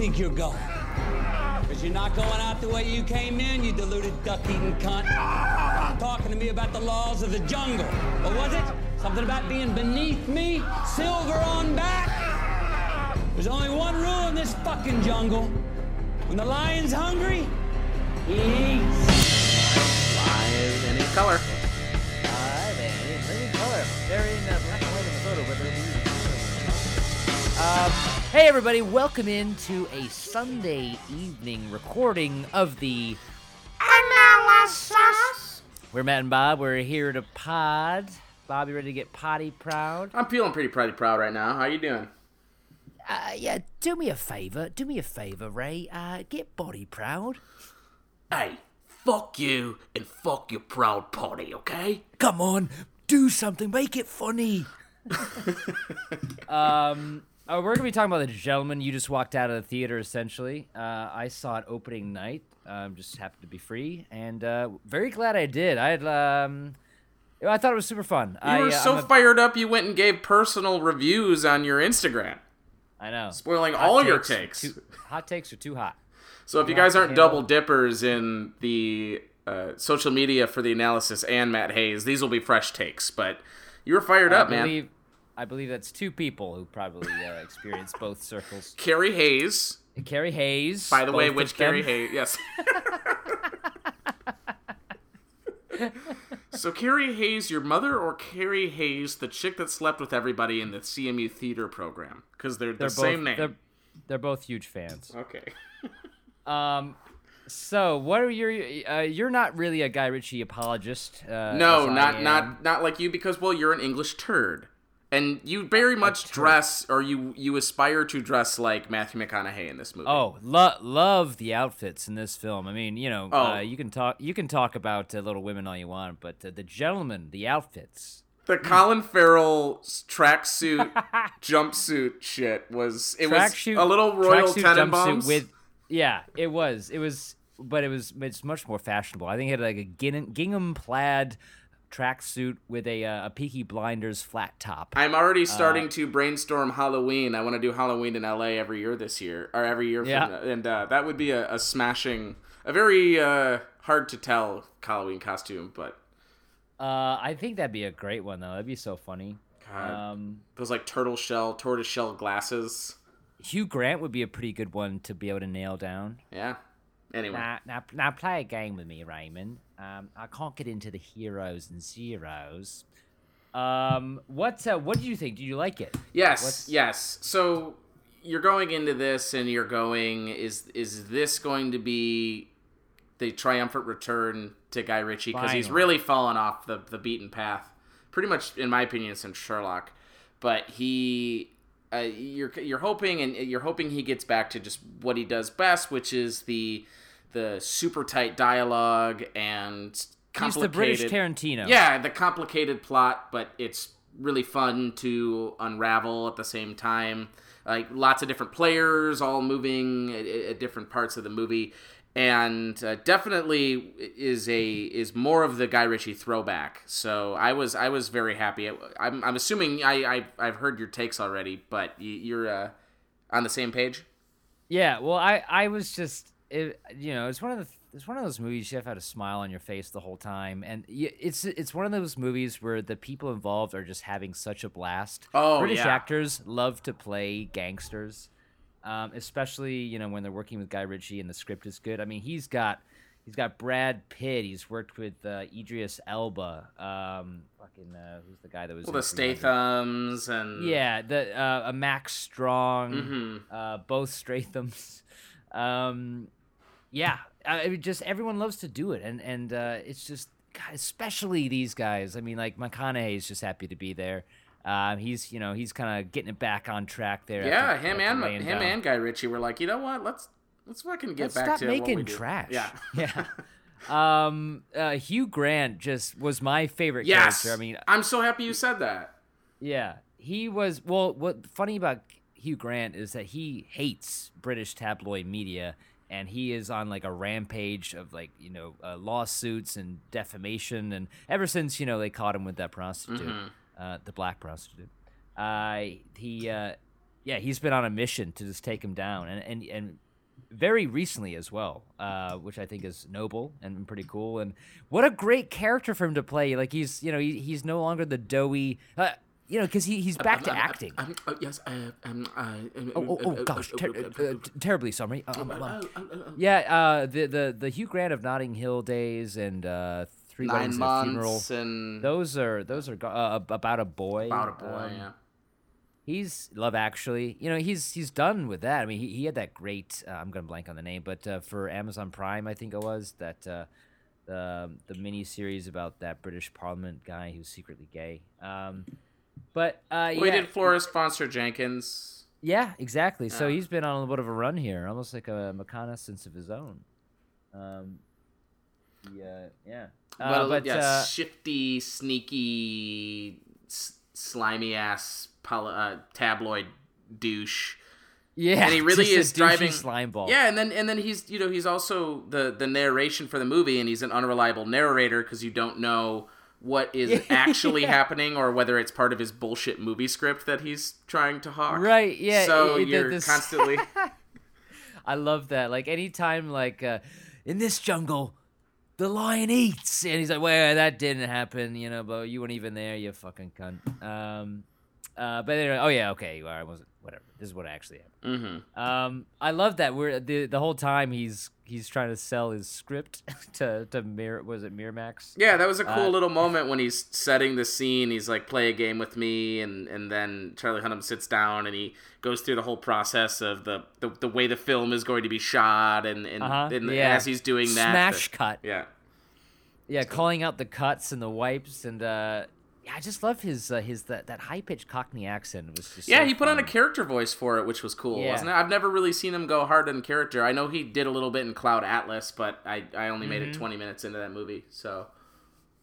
think you're going? Because you're not going out the way you came in, you deluded duck-eating cunt. Talking to me about the laws of the jungle. What was it? Something about being beneath me? Silver on back? There's only one rule in this fucking jungle. When the lion's hungry, he eats. Live in its color. Alright, man. It's color. They're in uh, black and white in the photo, but they're Um, hey, everybody. Welcome into a Sunday evening recording of the Analysis. We're Matt and Bob. We're here to pod. Bob, you ready to get potty proud? I'm feeling pretty pretty proud right now. How you doing? Uh, yeah, do me a favor. Do me a favor, Ray. Uh, get body proud. Hey, fuck you and fuck your proud potty, okay? Come on, do something. Make it funny. um, oh, we're gonna be talking about the gentleman you just walked out of the theater. Essentially, uh, I saw it opening night. Um, just happened to be free, and uh, very glad I did. I had, um, I thought it was super fun. You I, were uh, so a- fired up you went and gave personal reviews on your Instagram, I know. spoiling Hot all your takes takes. Too, hot takes are too hot. So if you guys aren't double dippers in the uh, social media for the analysis and Matt Hayes, these will be fresh takes. But you were fired up, I man. I believe that's two people who probably uh, experienced both circles. Carrie Hayes. Carrie Hayes. By the way, which. Carrie Hayes? Yes. so Carrie Hayes, your mother, or Carrie Hayes, the chick that slept with everybody in the CMU theater program? Because they're, They're the both, same name. They're, they're both huge fans. Okay. Um, so what are your? Uh, you're not really a Guy Ritchie apologist. Uh, No, not not not like you because well, you're an English turd. And you very much dress, or you you aspire to dress like Matthew McConaughey in this movie. Oh, lo- love the outfits in this film. I mean, you know, Oh. uh, you can talk you can talk about uh, Little Women all you want, but uh, the gentleman, the outfits. The Colin Farrell tracksuit jumpsuit shit was it was Tracksuit- a little Royal tracksuit Tenenbaums with yeah, it was. It was but it was it's much more fashionable. I think it had like a gingham plaid tracksuit with a uh, a Peaky Blinders flat top. I'm Uh, already starting to brainstorm Halloween. I want to do Halloween in LA every year this year, or every year, from Yeah. the- and uh, that would be a, a smashing, a very uh, hard to tell Halloween costume, but Uh, I think that'd be a great one though. That'd be so funny. Um, those like turtle shell, tortoise shell glasses. Hugh Grant would be a pretty good one to be able to nail down. Yeah. Anyway, Now, now, now play a game with me, Raymond. Um, I can't get into the heroes and zeros. Um, what uh, what did you think? Do you like it? yes, What's- yes. So you're going into this, and you're going. Is is this going to be the triumphant return to Guy Ritchie because he's really fallen off the the beaten path, pretty much in my opinion since Sherlock. But he, uh, you're you're hoping and you're hoping he gets back to just what he does best, which is the the super tight dialogue and He's the British Tarantino. Yeah, the complicated plot, but it's really fun to unravel at the same time. Like lots of different players, all moving at, at different parts of the movie, and uh, definitely is a is more of the Guy Ritchie throwback. So I was I was very happy. I'm, I'm assuming I, I I've heard your takes already, but you, you're uh, on the same page. Yeah, well, I I was just it, you know it's one of the it's one of those movies you have to have a smile on your face the whole time, and it's it's one of those movies where the people involved are just having such a blast. Oh, British yeah. actors love to play gangsters, um, especially you know when they're working with Guy Ritchie and the script is good. I mean, he's got he's got Brad Pitt. He's worked with uh, Idris Elba. Um, fucking uh, who's the guy that was Well, the 300? Stathams and Yeah, the uh, a Mark Strong, Mhm. uh, both Strathams. Um, yeah, I mean, just everyone loves to do it, and and uh, it's just God, especially these guys. I mean, like McConaughey is just happy to be there. Um, he's you know he's kind of getting it back on track there. yeah, after- him after and him down. and Guy Ritchie were like, you know what? Let's let's fucking get Let's back stop to making trash. Yeah. yeah. um, uh, Hugh Grant just was my favorite Yes. character. I mean, I'm so happy you said that. Yeah, he was. Well, what funny about Hugh Grant is that he hates British tabloid media, and he is on like a rampage of like you know uh, lawsuits and defamation, and ever since you know they caught him with that prostitute, uh, the black prostitute, uh, he uh, yeah, he's been on a mission to just take him down, and and and very recently as well, uh, which I think is noble and pretty cool. And what a great character for him to play. Like he's you know he, he's no longer the doughy. You know, because he, he's back to acting. Um, oh, yes, uh, um, uh, Oh, oh, oh gosh, ter- uh, terribly sorry. Um, um, yeah, uh, the the the Hugh Grant of Notting Hill Days and uh, Three Nine Weddings and a Funeral. months and Those are those are uh, about a boy. about a boy. um, yeah. He's Love Actually. You know, he's he's done with that. I mean, he, he had that great. Uh, I'm gonna blank on the name, but uh, for Amazon Prime, I think it was that uh, the the mini series about that British Parliament guy who's secretly gay. But uh, We yeah, did Florence Foster Jenkins. yeah, exactly. So he's been on a little bit of a run here, almost like a reconnaissance of his own. Um, yeah, yeah. Uh, well, but yeah, uh, shifty, sneaky, s- slimy ass poli- uh, tabloid douche. yeah, and he really is driving slime ball. Yeah, and then and then he's you know he's also the the narration for the movie, and he's an unreliable narrator because you don't know what is actually Yeah. happening or whether it's part of his bullshit movie script that he's trying to hawk. Right, yeah, So it- it- you're this- constantly. I love that. Like anytime, like uh, in this jungle, the lion eats, and he's like, "Well, that didn't happen," you know, but you weren't even there, you fucking cunt. Um, uh, but anyway, oh yeah, okay, you are. I wasn't. Whatever. This is what actually happened. hmm Um, I love that we're the the whole time he's he's trying to sell his script to to Mir was it Miramax? Yeah, that was a cool Uh, little moment when he's setting the scene. He's like, "Play a game with me," and and then Charlie Hunnam sits down and he goes through the whole process of the the, the way the film is going to be shot, and and, Uh-huh, and yeah. as he's doing that, Smash the- cut. yeah, Yeah, calling out the cuts and the wipes and uh, I just love his uh, his that, that high pitched Cockney accent. Was just yeah. so He put on a character voice for it, which was cool, Yeah. wasn't it? I've never really seen him go hard on character. I know he did a little bit in Cloud Atlas, but I I only made Mm-hmm. it twenty minutes into that movie, so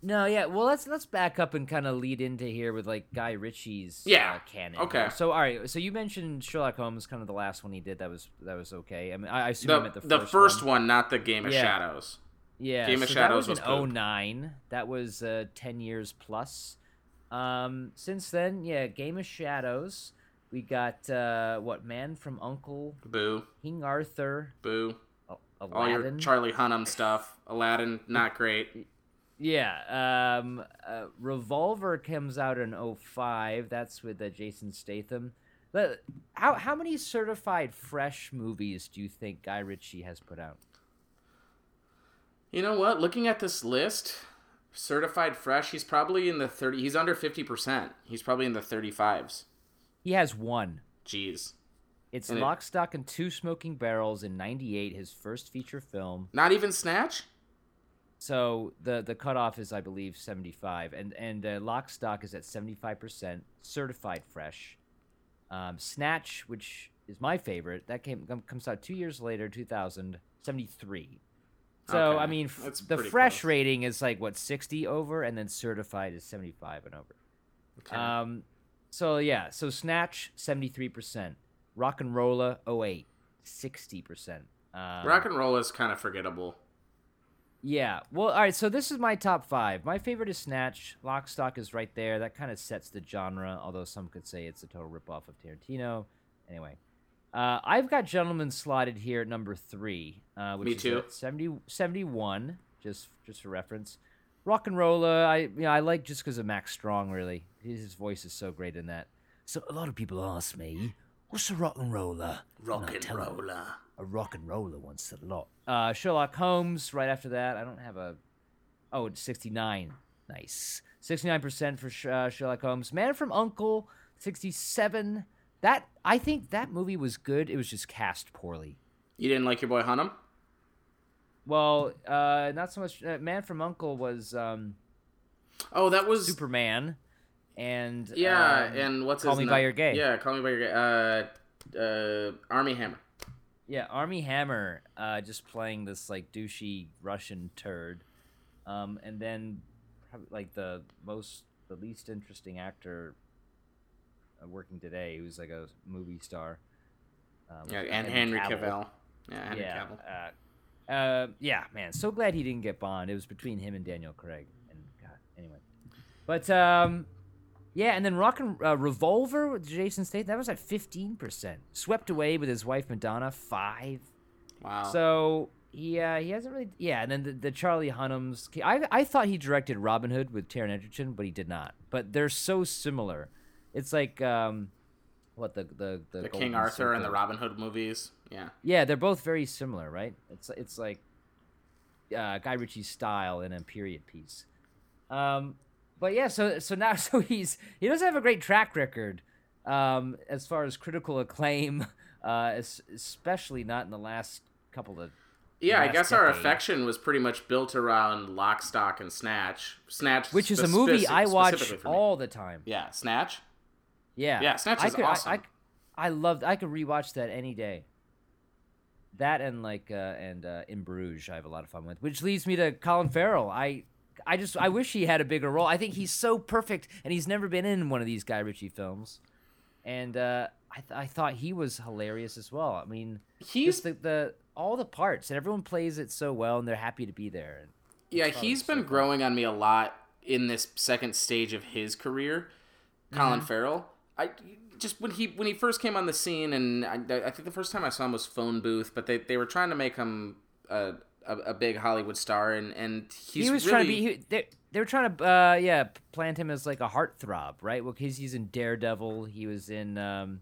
No, yeah. Well, let's let's back up and kind of lead into here with like Guy Ritchie's Yeah, uh, canon. okay. here. So all right. So you mentioned Sherlock Holmes, kind of the last one he did. That was that was okay. I mean, I, I assume the meant the, the first, first one. one. not the Game of Yeah. Shadows. Yeah. Game of so Shadows that was was poop. 09. That was uh, ten years plus. Um, since then, yeah, Game of Shadows. We got uh, what Man from Uncle, Boo, King Arthur, boo. Al- All your Aladdin. Charlie Hunnam stuff. Aladdin, not great. Yeah, um, uh, Revolver comes out in 05. That's with uh, Jason Statham. But how how many certified fresh movies do you think Guy Ritchie has put out? You know what? Looking at this list, certified fresh, he's probably in the 30 he's under 50%. He's probably in the 35s. He has one. Jeez. It's And it- Lock, Stock, and Two Smoking Barrels in '98, his first feature film. Not even Snatch? So the the cutoff is, I believe, 75, and and uh, Lock, Stock is at 75 percent certified fresh. Um, Snatch, which is my favorite, that came comes out two years later, 2000, 73. So Okay, I mean, f- the fresh close. rating is like what 60 over, and then certified is 75 and over. Okay. Um, so yeah, so Snatch 73 percent, Rock and Rolla 08, 60 percent. Um, Rock and roll is kind of forgettable. yeah. Well, all right. So this is my top five. My favorite is Snatch. Lock, Stock is right there. That kind of sets the genre, although some could say it's a total ripoff of Tarantino. Anyway, uh, I've got Gentleman slotted here at number three, uh, which Me is too. at 70, 71, just just for reference. Rock and Roller, I you know, I like just because of Mark Strong. Really, his voice is so great in that. So a lot of people ask me, "What's a rock and roller?" Rock and 'em, roller. a rock and roller once said a lot. Uh, Sherlock Holmes, right after that. I don't have a. Oh, it's 69. Nice. 69% for uh, Sherlock Holmes. Man from Uncle, 67. That I think that movie was good. It was just cast poorly. You didn't like your boy Hunnam? Well, uh, not so much. Uh, Man from Uncle was um, Oh, that was Superman, and Yeah, um, and what's Call Me na- by Your Gay. Yeah, Call Me by Your Gay. Uh, uh, Armie Hammer. Yeah, Armie Hammer, uh, just playing this like douchey Russian turd, um, and then probably like the most, the least interesting actor working today, who's like a movie star. Um, Yeah, and Henry Cavill. Cavill. Yeah, Henry yeah, Cavill. uh, uh, yeah, man. So glad he didn't get Bond. It was between him and Daniel Craig. And God, anyway. But um, Yeah, and then Rock and uh, Revolver with Jason Statham that was at fifteen percent. Swept Away with his wife Madonna five. Wow. So yeah, he hasn't really. Yeah, and then the, the Charlie Hunnams. I I thought he directed Robin Hood with Taron Egerton, but he did not. But they're so similar. It's like um, what the the the, the King Arthur and the Robin Hood movies. Yeah. Yeah, they're both very similar, right? It's it's like uh, Guy Ritchie's style in a period piece. Um, but yeah, so so now so he's he doesn't have a great track record um, as far as critical acclaim, uh, es- especially not in the last couple of. Yeah, I guess our affection was pretty much built around Lock, Stock, and Snatch. Snatch, which is a movie I watch specifically for me. all the time. Yeah, Snatch. Yeah, Yeah, Snatch I is could, I- awesome. I, I, loved. I could rewatch that any day. That and like uh, and uh, in Bruges, I have a lot of fun with. Which leads me to Colin Farrell. I I just I wish he had a bigger role. I think he's so perfect, and he's never been in one of these Guy Ritchie films. And uh, I th- I thought he was hilarious as well. I mean, He's the, the all the parts, and everyone plays it so well, and they're happy to be there. And Yeah, he's been growing on me a lot in this second stage of his career. Colin Mm-hmm. Farrell. I just when he when he first came on the scene, and I, I think the first time I saw him was Phone Booth, but they, they were trying to make him a, a, a big Hollywood star, and and he's he was really, trying to be. He, they, they were trying to, uh, yeah, plant him as like a heartthrob, right? Well, because he's in Daredevil. He was in, um,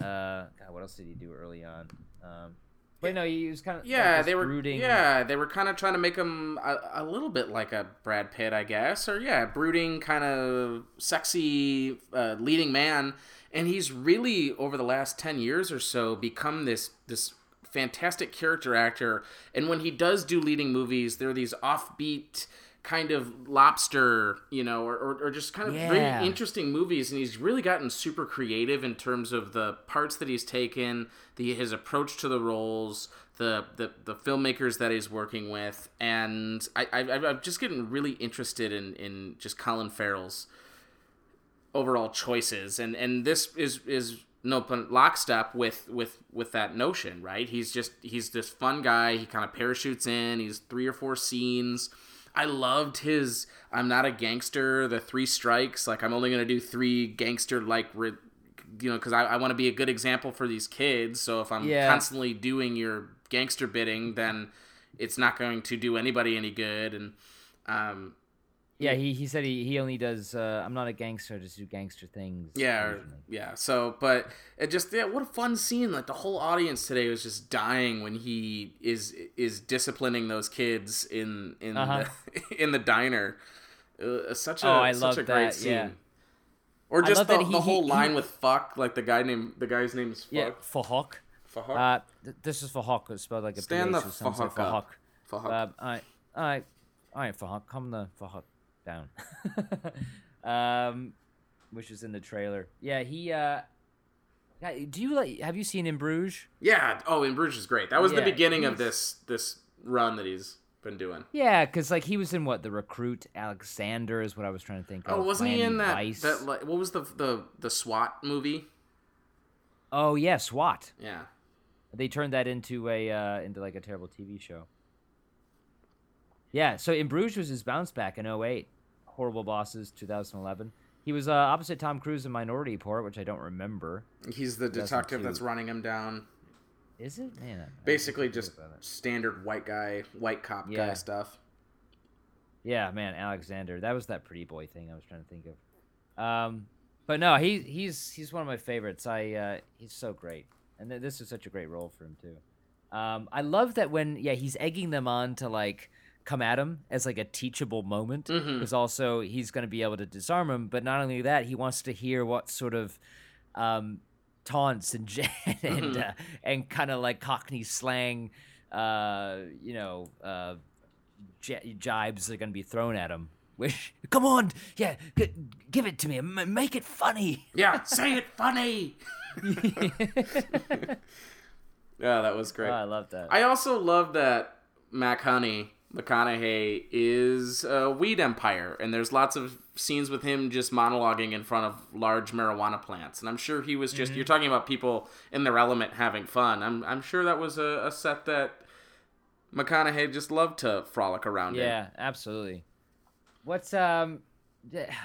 uh, God, what else did he do early on? Um, but no, he was kind of yeah, like they were brooding. yeah they were kind of trying to make him a, a little bit like a Brad Pitt, I guess, or yeah, brooding kind of sexy uh, leading man, and he's really over the last ten years or so become this this fantastic character actor. And when he does do leading movies, they're these offbeat kind of lobster, you know, or, or, or just kind of Yeah. very interesting movies. And he's really gotten super creative in terms of the parts that he's taken, the his approach to the roles, the the, the filmmakers that he's working with, and I, I I'm just getting really interested in in just Colin Farrell's overall choices and and this is is no pun- lockstep with with with that notion right he's just he's this fun guy he kind of parachutes in he's three or four scenes i loved his i'm not a gangster the three strikes like i'm only gonna do three gangster like you know because i, I want to be a good example for these kids so if i'm Yeah. constantly doing your gangster bidding then it's not going to do anybody any good and um yeah. He, he said he, he only does. Uh, I'm not a gangster. I just do gangster things. Yeah, or- yeah. So, but it just yeah, what a fun scene! Like the whole audience today was just dying when he is is disciplining those kids in in Uh-huh. the, in the diner. Uh, such a Oh, I such love a great that, scene. yeah. Or just the, he- the whole he- line with fuck, like the guy named the guy's name is fuck. Yeah, for Hawk. Fuck. Uh, th- this is for Hawk. It's spelled like a Stand the PH, so it sounds like fuck up. Hawk. Uh, all right, all right, all right, Fahawk, calm the Fahawk down. um, which is in the trailer. Yeah, he. Uh, yeah, do you like? Have you seen in Bruges? yeah. Oh, in Bruges is great. That was the beginning of this this run that he's been doing. Yeah, because like he was in what the recruit Alexander is what I was trying to think of. Oh, wasn't he in that? Vice. That like, what was the the the SWAT movie? Oh yeah, SWAT. Yeah. They turned that into a uh, into like a terrible TV show. Yeah, so in Bruges was his bounce back in 08. Horrible Bosses 2011. He was uh, opposite Tom Cruise in Minority Report, which I don't remember. He's the detective that's running him down. Is it? Man, Basically, just standard white guy, white cop guy stuff. Yeah, man, Alexander. That was that pretty boy thing I was trying to think of. Um, but no, he he's he's one of my favorites. I uh, he's so great, and th- this is such a great role for him too. Um, I love that when yeah he's egging them on to like come at him as like a teachable moment because also he's going to be able to disarm him. But not only that, he wants to hear what sort of um, taunts and and Mhm. uh, and kind of like Cockney slang, uh, you know, uh, j- jibes are going to be thrown at him. Which, come on, yeah, g- give it to me, m- make it funny. Yeah, say it funny. Yeah, that was great. Oh, I love that. I also love that Mac Honey McConaughey is a weed empire, and there's lots of scenes with him just monologuing in front of large marijuana plants. And I'm sure he was Mm-hmm. just you're talking about people in their element having fun. I'm I'm sure that was a, a set that McConaughey just loved to frolic around in. yeah, absolutely. What's um,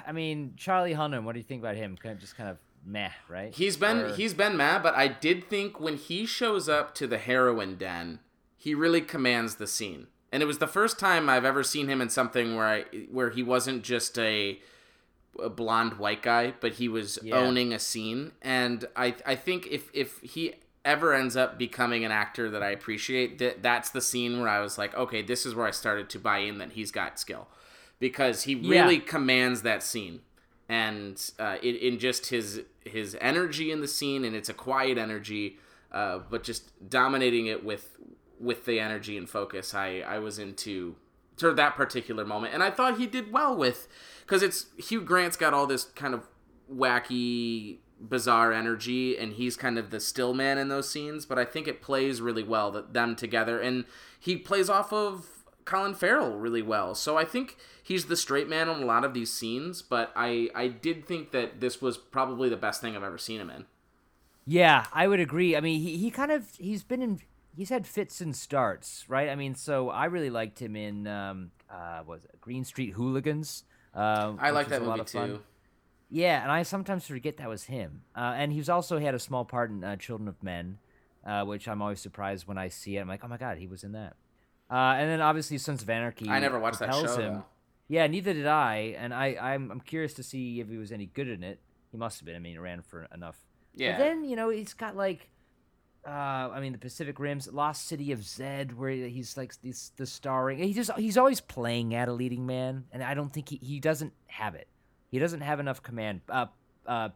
I mean, Charlie Hunnam. What do you think about him? Kind of just kind of meh, right? He's been Or- he's been mad, but I did think when he shows up to the heroin den, he really commands the scene. And it was the first time I've ever seen him in something where I where he wasn't just a, a blonde white guy, but he was Yeah. owning a scene. And I I think if if he ever ends up becoming an actor that I appreciate, that that's the scene where I was like, okay, this is where I started to buy in that he's got skill, because he Yeah. really commands that scene and uh, in, in just his his energy in the scene, and it's a quiet energy, uh, but just dominating it with with the energy and focus. I I was into to that particular moment, and I thought he did well with because it's Hugh Grant's got all this kind of wacky bizarre energy and he's kind of the still man in those scenes but i think it plays really well that them together and he plays off of colin farrell really well so i think he's the straight man on a lot of these scenes but i i did think that this was probably the best thing i've ever seen him in Yeah, I would agree. I mean, he, he kind of he's been in he's had fits and starts, right? I mean, so I really liked him in um uh what was it Green Street Hooligans. Um, i like that a lot movie of fun. too Yeah, and I sometimes forget that was him. Uh, and he's also had a small part in uh, Children of Men, uh, which I'm always surprised when I see it. I'm like, oh my god, he was in that. Uh, and then obviously Sons of Anarchy. I never watched that show, Him. though. Yeah, neither did I. And I, I'm, I'm curious to see if he was any good in it. He must have been. I mean, he ran for enough. Yeah. But then you know he's got like, uh, I mean, the Pacific Rim's Lost City of Zed, where he's like this the starring. He just he's always playing at a leading man, and I don't think he he doesn't have it. He doesn't have enough command. Uh, uh,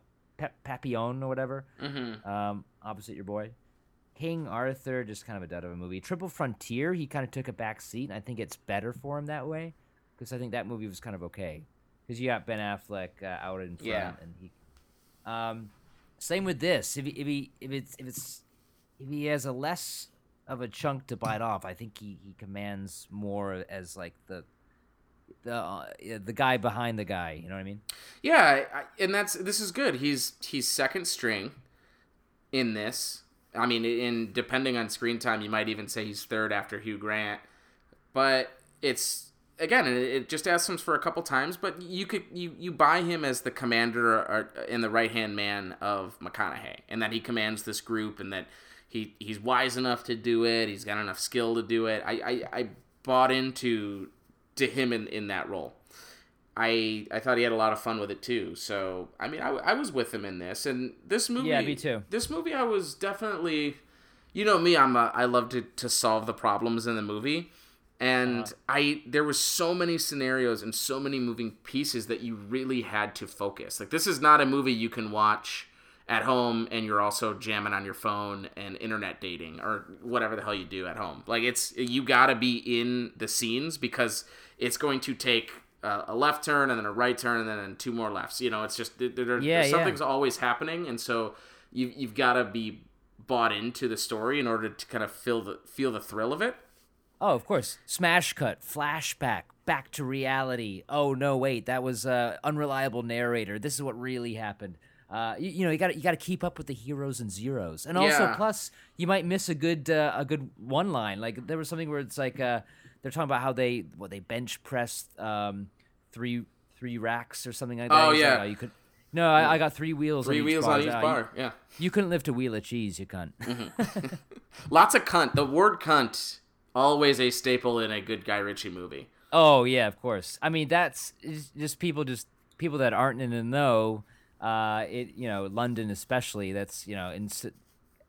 Papillon or whatever. mm-hmm. Um, opposite your boy. King Arthur, just kind of a dud of a movie. Triple Frontier, he kind of took a back seat, and I think it's better for him that way because I think that movie was kind of okay. Because you got Ben Affleck uh, out in front, Yeah. and he. Um, same with this. If he, if he if it's if it's he has a less of a chunk to bite off, I think he, he commands more as like the the uh, the guy behind the guy. You know what I mean? Yeah, I, and that's this is good. He's he's second string in this. I mean, in depending on screen time, you might even say he's third after Hugh Grant. But it's again, it, just asks him for a couple times. But you could you you buy him as the commander uh, or, and the right hand man of McConaughey, and that he commands this group, and that he he's wise enough to do it. He's got enough skill to do it. I I, I bought into to him in, in that role. I I thought he had a lot of fun with it too. So I mean, I, I was with him in this, and this movie. Yeah, me too. This movie, I was definitely, you know me, I'm a, I love to to solve the problems in the movie, and Uh-huh. I there was so many scenarios and so many moving pieces that you really had to focus. Like this is not a movie you can watch at home and you're also jamming on your phone and internet dating or whatever the hell you do at home. Like it's you got to be in the scenes because it's going to take uh, a left turn and then a right turn and then two more lefts. You know, it's just there, there, Yeah, there's yeah. something's always happening, and so you you've got to be bought into the story in order to kind of feel the feel the thrill of it. Oh, of course. Smash cut, flashback, back to reality. Oh no, wait, that was uh, unreliable narrator. This is what really happened. Uh, you, you know, you got you got to keep up with the heroes and zeros, and also Yeah. plus you might miss a good uh, a good one line. Like there was something where it's like uh, they're talking about how they what they bench pressed um, three three racks or something like that. Oh, He's like, yeah. you could. No, I, I got three wheels. Three on wheels bar. on each you- bar. Yeah, You, couldn't lift a wheel of cheese, you cunt. lots of cunt. The word cunt always a staple in a good Guy Ritchie movie. Oh yeah, of course. I mean, that's just people just people that aren't in the know. Uh, it you know London especially. That's you know in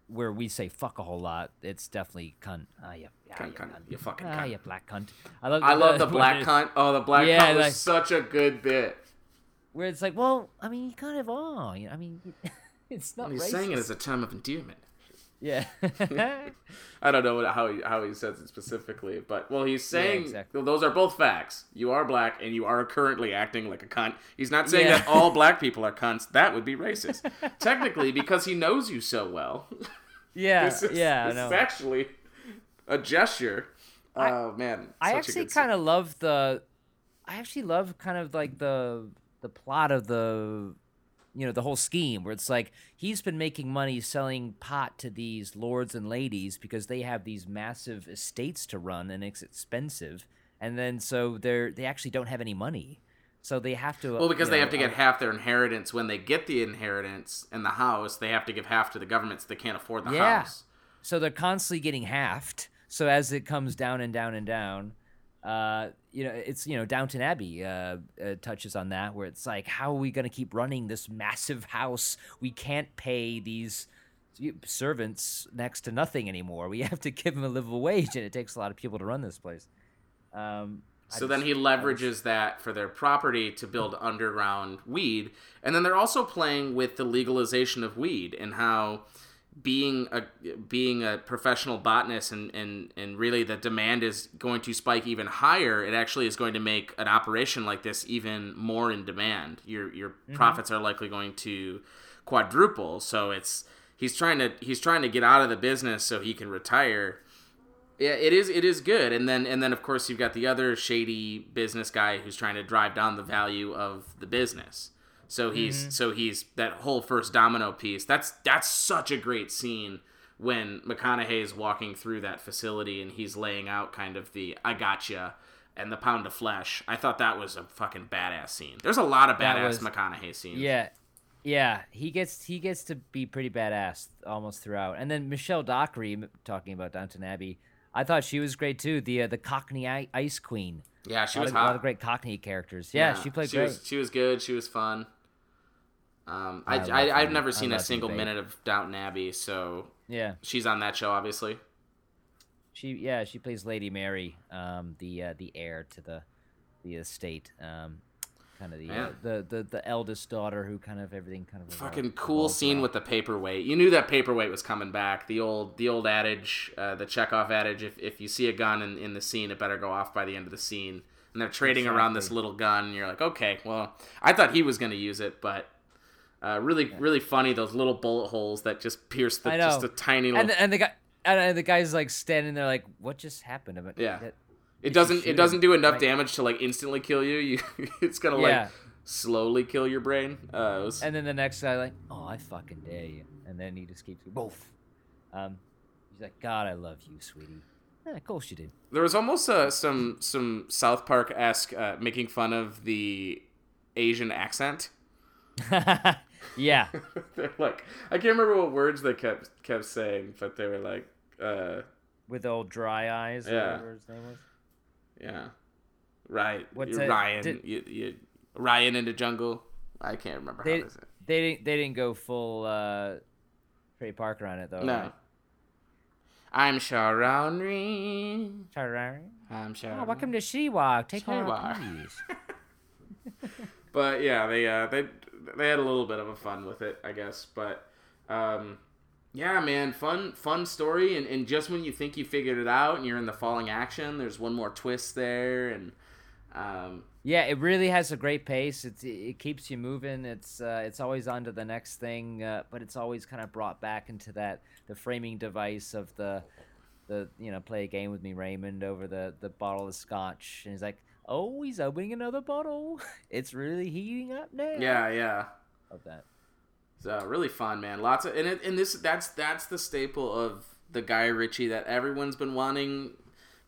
where we say fuck a whole lot. It's definitely cunt. Ah, yeah, yeah, Cunt, cunt, cunt. you fucking ah, cunt. you black cunt. I love. I love the when black cunt. Oh, the black Yeah, cunt was like- such a good bit. Where it's like, well, I mean, you kind of are. You know, I mean, it's not. He's saying it as a term of endearment. Yeah. I don't know what, how he how he says it specifically, but well, he's saying exactly. those are both facts. You are black, and you are currently acting like a cunt. He's not saying Yeah. that all black people are cunts. That would be racist, technically, because he knows you so well. yeah. this is, yeah. I this is actually a gesture. oh man, I actually kind of love the. I actually love kind of like the the plot of the, you know, the whole scheme where it's like he's been making money selling pot to these lords and ladies because they have these massive estates to run and it's expensive, and then so they're they actually don't have any money. So they have to. Well, because they know, have to get uh, half their inheritance when they get the inheritance in the house. They have to give half to the government, so they can't afford the Yeah. house. so they're constantly getting halved. So as it comes down and down and down, uh, you know, it's you know, Downton Abbey uh, uh, touches on that, where it's like, how are we going to keep running this massive house? We can't pay these servants next to nothing anymore. We have to give them a livable wage, and it takes a lot of people to run this place. Um, So then he leverages that for their property to build underground weed, and then they're also playing with the legalization of weed and how being a being a professional botanist and, and and really the demand is going to spike even higher. It actually is going to make an operation like this even more in demand. Your your mm-hmm. profits are likely going to quadruple. So it's he's trying to he's trying to get out of the business so he can retire. Yeah, it is. It is good, and then and then of course you've got the other shady business guy who's trying to drive down the value of the business. So he's so he's that whole first domino piece. That's that's such a great scene when McConaughey is walking through that facility and he's laying out kind of the I gotcha and the pound of flesh. I thought that was a fucking badass scene. There's a lot of badass was- McConaughey scenes. Yeah, yeah, he gets he gets to be pretty badass almost throughout. And then Michelle Dockery talking about Downton Abbey, I thought she was great too. The uh, the Cockney I- Ice Queen. yeah, she was of, a lot of great Cockney characters. Yeah, she played she great. Was, she was good. She was fun. Um, I, I, I've never seen a single minute of Downton Abbey, so Yeah, she's on that show, obviously. she yeah she plays Lady Mary, um, the uh, the heir to the the estate. Um, kind of the, uh, the the the eldest daughter who kind of everything kind of Fucking cool scene around. with the paperweight. You knew that paperweight was coming back. The old the old adage, uh, the Chekhov adage: if, if you see a gun in, in the scene, it better go off by the end of the scene. And they're trading around this little gun, and you're like, okay, well, I thought he was going to use it, but uh, really, really funny those little bullet holes that just pierce the just a tiny little. and the, and the guy and the guy's like standing there like what just happened? I'm like, Yeah. that- It doesn't. It doesn't do enough like- damage to like instantly kill you. You, it's gonna Yeah. like slowly kill your brain. Uh, was, And then the next guy like, oh, I fucking dare you. And then he just keeps boof. Um, he's like, God, I love you, sweetie. Yeah, of course you did. there was almost uh, some some South Park esque uh, making fun of the Asian accent. yeah, They're like, I can't remember what words they kept kept saying, but they were like, uh, with old dry eyes. Yeah. whatever his name was. yeah, right, What's Ryan, did- you, you, Ryan in the jungle. I can't remember They how they didn't they didn't go full uh, Trey Parker on it though. No. I'm Sharon Reed. right? I'm Sharon. Oh, welcome to Shewalk. Take one Shewalk. please. But yeah, they uh, they they had a little bit of a fun with it, I guess. But um, yeah, man, fun fun story. And, and just when you think you figured it out and you're in the falling action, there's one more twist there, and um, Yeah, it really has a great pace. It's, it keeps you moving. It's uh, it's always on to the next thing, uh, but it's always kind of brought back into that the framing device of the the you know play a game with me Raymond over the the bottle of scotch, and he's like, oh, he's opening another bottle. It's really heating up now. yeah, yeah. of that. It's uh, really fun, man. Lots of and it, and this that's that's the staple of the Guy Ritchie that everyone's been wanting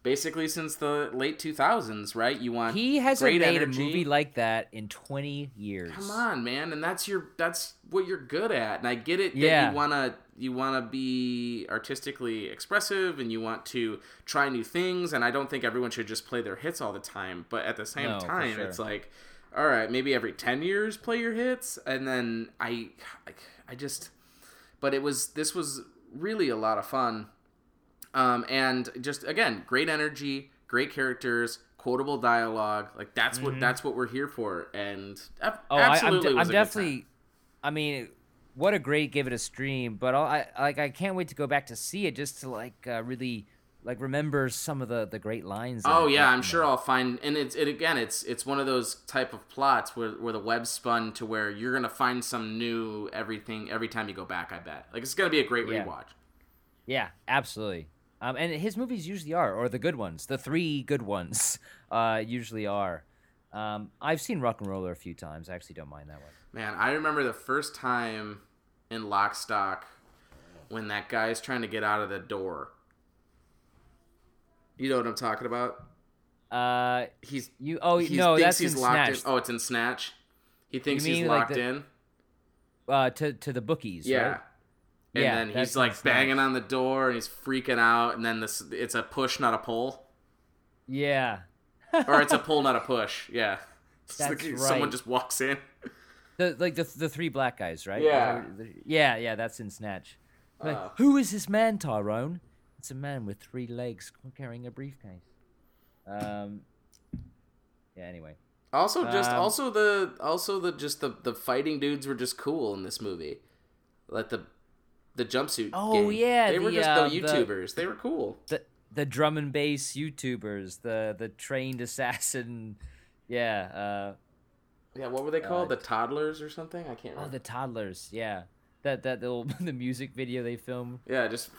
basically since the late 2000s, right? You want He hasn't made energy. a movie like that in 20 years. Come on, man, and that's your that's what you're good at. And I get it that Yeah. you wanna you wanna be artistically expressive and you want to try new things. And I don't think everyone should just play their hits all the time. But at the same No, time, sure. it's like, all right, maybe every ten years play your hits, and then I like I just. But it was this was really a lot of fun, um, and just again great energy, great characters. Quotable dialogue, like that's what that's what we're here for, and Mm-hmm. Oh, I, I'm, absolutely, de- was I'm a good time. definitely. I mean, what a great give it a stream. But I'll, I like I can't wait to go back to see it just to like uh, really like remember some of the the great lines. Oh yeah, I'm sure. I'll find, and it's it again. It's it's one of those type of plots where where the web's spun to where you're gonna find some new everything every time you go back. I bet. Like it's gonna be a great Yeah. rewatch. Yeah, absolutely. Um, and his movies usually are, or the good ones, the three good ones, uh, usually are. Um, I've seen Rock and Roller a few times. I actually don't mind that one. Man, I remember the first time in Lock Stock when that guy's trying to get out of the door. You know what I'm talking about? Uh, He's you. Oh he no, that's he's in locked Snatch. in. Oh, it's in Snatch. He thinks he's mean, like, locked the- in. Uh, to to the bookies. Yeah. Right? And Yeah, then he's like banging on the door and he's freaking out. And then this, it's a push, not a pull, Yeah. or it's a pull, not a push. Yeah. That's like Someone just walks in. The like the the three black guys, right? Yeah. Is that what- Yeah, yeah, that's in Snatch. Like, Uh. Who is this man, Tyrone? It's a man with three legs carrying a briefcase. Um. Yeah. Anyway. Also, just Um, also the also the just the the fighting dudes were just cool in this movie, like the the jumpsuit. Oh, gang. yeah, they were the, just uh, the the- YouTubers. They were cool. The the drum and bass YouTubers, the the trained assassin. Yeah. Uh. Yeah, what were they called? Uh, the toddlers or something? I can't Oh, remember. the toddlers. Yeah. That that little the music video they filmed. Yeah, just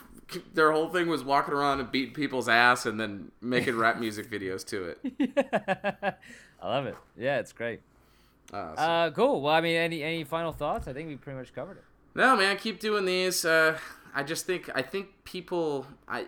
their whole thing was walking around and beating people's ass and then making rap music videos to it. I love it. Yeah, it's great. Uh, so- Uh, cool. Well, I mean, any any final thoughts? I think we pretty much covered it. No, man, keep doing these. Uh, I just think I think people. I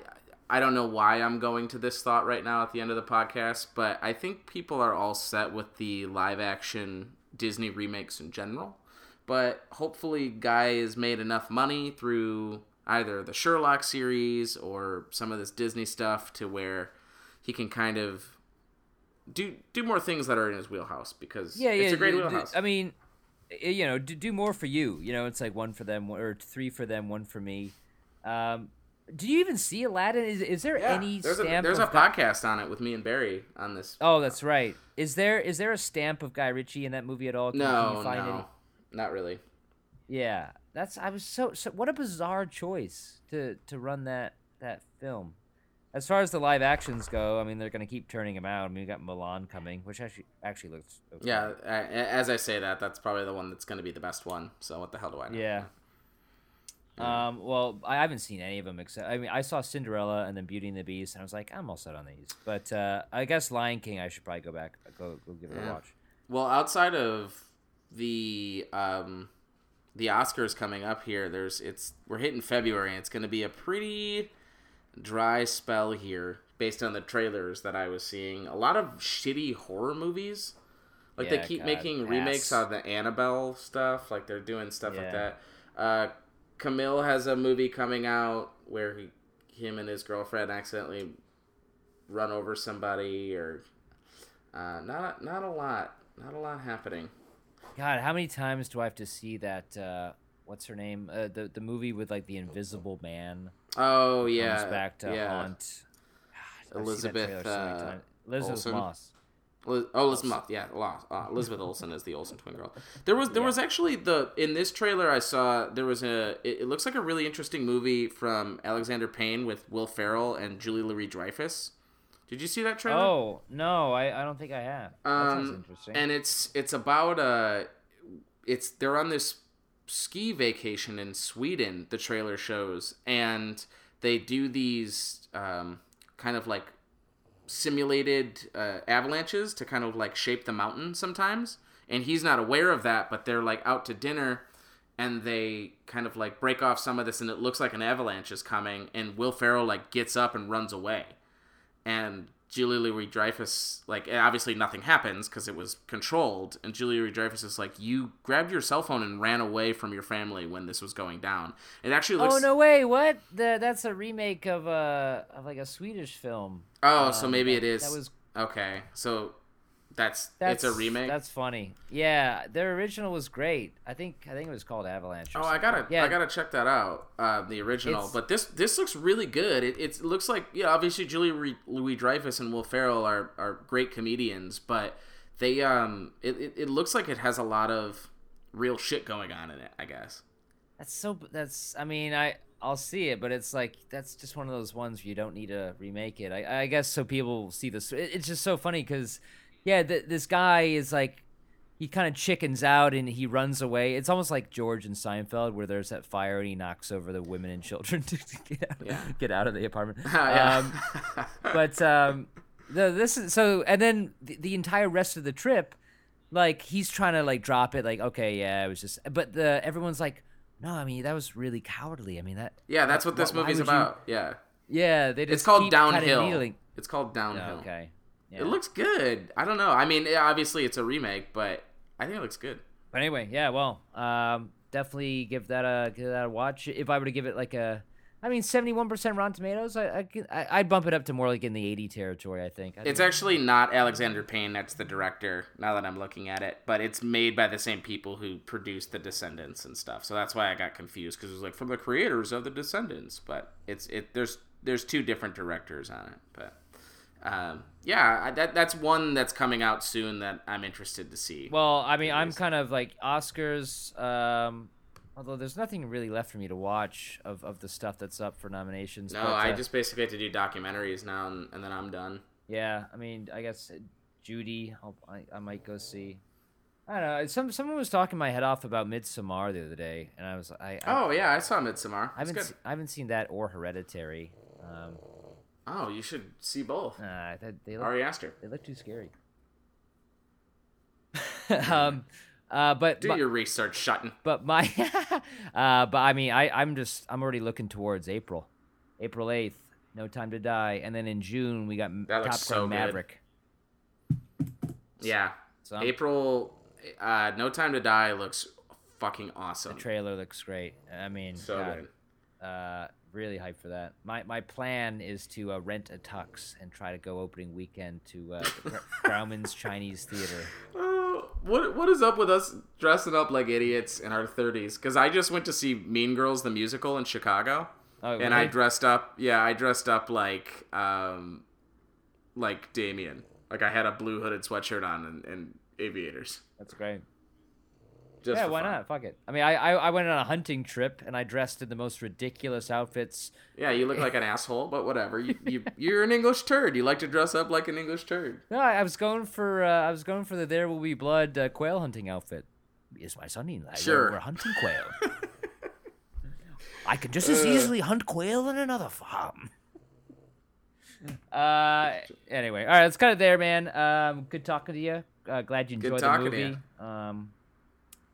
I don't know why I'm going to this thought right now at the end of the podcast, but I think people are all set with the live action Disney remakes in general. But hopefully, Guy has made enough money through either the Sherlock series or some of this Disney stuff to where he can kind of do do more things that are in his wheelhouse because Yeah, yeah. it's a great wheelhouse. I mean, you know, do, do more for you. You know, it's like one for them, or three for them, one for me. Um, do you even see Aladdin? Is is there yeah, any there's a stamp? there's a of Guy- podcast on it with me and Barry on this Oh, that's right. Is there is there a stamp of Guy Ritchie in that movie at all? Can- No, you find no, any- not really. Yeah, that's I was so so. What a bizarre choice to to run that that film. As far as the live actions go, I mean they're gonna keep turning them out. I mean we got Mulan coming, which actually actually looks okay. Yeah, as I say that, that's probably the one that's going to be the best one. So what the hell do I know? Yeah. Um, well, I haven't seen any of them except I mean I saw Cinderella and then Beauty and the Beast, and I was like, I'm all set on these. But uh, I guess Lion King, I should probably go back, go go give it Yeah. a watch. Well, outside of the um, the Oscars coming up here, there's it's we're hitting February. and It's going to be a pretty dry spell here, based on the trailers that I was seeing. A lot of shitty horror movies. Like Yeah, they keep God, making remakes ass. of the Annabelle stuff. Like they're doing stuff like that. Uh, Kumail has a movie coming out where he, him and his girlfriend accidentally run over somebody, or uh, not not a lot, not a lot happening. God, how many times do I have to see that? Uh, what's her name? Uh, the the movie with like the Invisible Man. Oh yeah, comes back to yeah. haunt. God, I've seen that Elizabeth, uh. Elizabeth Olsen. Moss. Oh, Elizabeth, yeah, Lo- uh, Elizabeth Olsen is the Olsen twin girl. There was there was actually the in this trailer I saw there was a it, it looks like a really interesting movie from Alexander Payne with Will Ferrell and Julie Louis Dreyfus. Did you see that trailer? Oh no, I, I don't think I have. That sounds Um, interesting. and it's it's about uh it's they're on this ski vacation in Sweden. The trailer shows, and they do these um, kind of like simulated uh, avalanches to kind of like shape the mountain sometimes. And he's not aware of that, but they're like out to dinner and they kind of like break off some of this and it looks like an avalanche is coming and Will Ferrell like gets up and runs away and Julie Louis Dreyfus, like obviously nothing happens because it was controlled, and Julie Louis Dreyfus is like, you grabbed your cell phone and ran away from your family when this was going down. It actually looks. oh no way! What? The, that's a remake of a of like a Swedish film. Oh, so Um, maybe that- it is. that was- okay. So that's, That's it's a remake. That's funny. Yeah, their original was great. I think I think it was called Avalanche. Oh, I gotta. Yeah, I gotta check that out. Uh, the original, It's- but this, this looks really good. It, it looks like, yeah, obviously Julie Louis Dreyfus and Will Ferrell are, are great comedians, but they, um, it, it, it looks like it has a lot of real shit going on in it. I guess. That's so. That's. I mean, I I'll see it, but it's like that's just one of those ones where you don't need to remake it. I, I guess so people see this. It, it's just so funny because, yeah, th- this guy is like. He kind of chickens out and he runs away. It's almost like George and Seinfeld, where there's that fire and he knocks over the women and children to, to get out, Yeah. get out of the apartment. yeah. Um, but um, the this is so, and then the, the entire rest of the trip, like he's trying to like drop it, like okay, yeah, it was just, but the everyone's like, no, I mean that was really cowardly. I mean that, yeah, that's what this Why- why movie's you- about. Yeah. yeah, they just It's called Downhill. It's called Downhill. Oh, okay, Yeah. It looks good. I don't know. I mean, obviously it's a remake, but I think it looks good. But anyway, yeah, well, um, definitely give that a give that a watch. If I were to give it like a, I mean, seventy-one percent Rotten Tomatoes, I, I I I'd bump it up to more like in the eighty territory. I think. I It's think- actually not Alexander Payne that's the director. Now that I'm looking at it, but it's made by the same people who produced The Descendants and stuff. So that's why I got confused because it was like from the creators of The Descendants, but it's it. There's there's two different directors on it, but. Um, yeah, I, that that's one that's coming out soon that I'm interested to see. Well, I mean, I'm kind of like Oscars. Um, although there's nothing really left for me to watch of, of the stuff that's up for nominations. no, but, I uh, just basically have to do documentaries now, and, and then I'm done. Yeah, I mean, I guess uh, Judy, I'll, I I might go see. I don't know. Some someone was talking my head off about Midsommar the other day, and I was I I, Oh yeah, I saw Midsommar. I haven't se- I haven't seen that or Hereditary. Um, Oh, you should see both. uh, they look Ari Aster. they look too scary. um, uh, but Do my, your research, Shutton. but my uh, but I mean, I I'm just I'm already looking towards April, April eighth. No Time to Die, and then in June we got That Top looks Gun so good. Maverick. Yeah. So April, uh, No Time to Die looks fucking awesome. the trailer looks great. I mean, so good. uh, really hyped for that. My my plan is to uh, rent a tux and try to go opening weekend to uh, Grauman's Chinese Theater. Oh, what what is up with us dressing up like idiots in our thirties? Because I just went to see Mean Girls the musical in Chicago, Oh, and I dressed up. Yeah, I dressed up like um, like Damian. Like I had a blue hooded sweatshirt on and, and aviators. That's great. Just yeah, why fun. not? Fuck it. I mean, I, I I went on a hunting trip and I dressed in the most ridiculous outfits. Yeah, you look like an asshole, but whatever. You, you you're an English turd. You like to dress up like an English turd. No, I, I was going for uh, I was going for the There Will Be Blood uh, quail hunting outfit. Is my son in? Sure. We're, hunting quail. I can just Uh. as easily hunt quail in another farm. Uh, anyway, all right, let's cut it there, man. Um, good talking to you. Uh, glad you enjoyed the talking to movie. Um,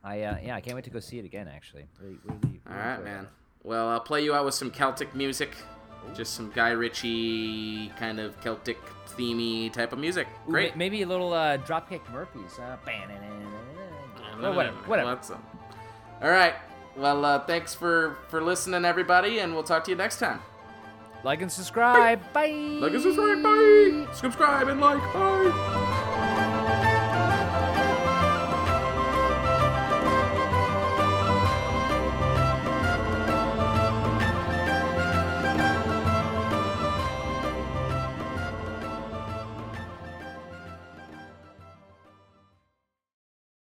I uh, yeah, I can't wait to go see it again. Actually, really, really. really All right, enjoyed it. man. Well, I'll play you out with some Celtic music. Just some Guy Ritchie kind of Celtic themey type of music. Great. ma- maybe a little uh, Dropkick Murphys. Uh, well, whatever, whatever. All right. Well, uh, thanks for for listening, everybody, and we'll talk to you next time. Like and subscribe. Bye. Like and subscribe, bye. Subscribe and like, bye.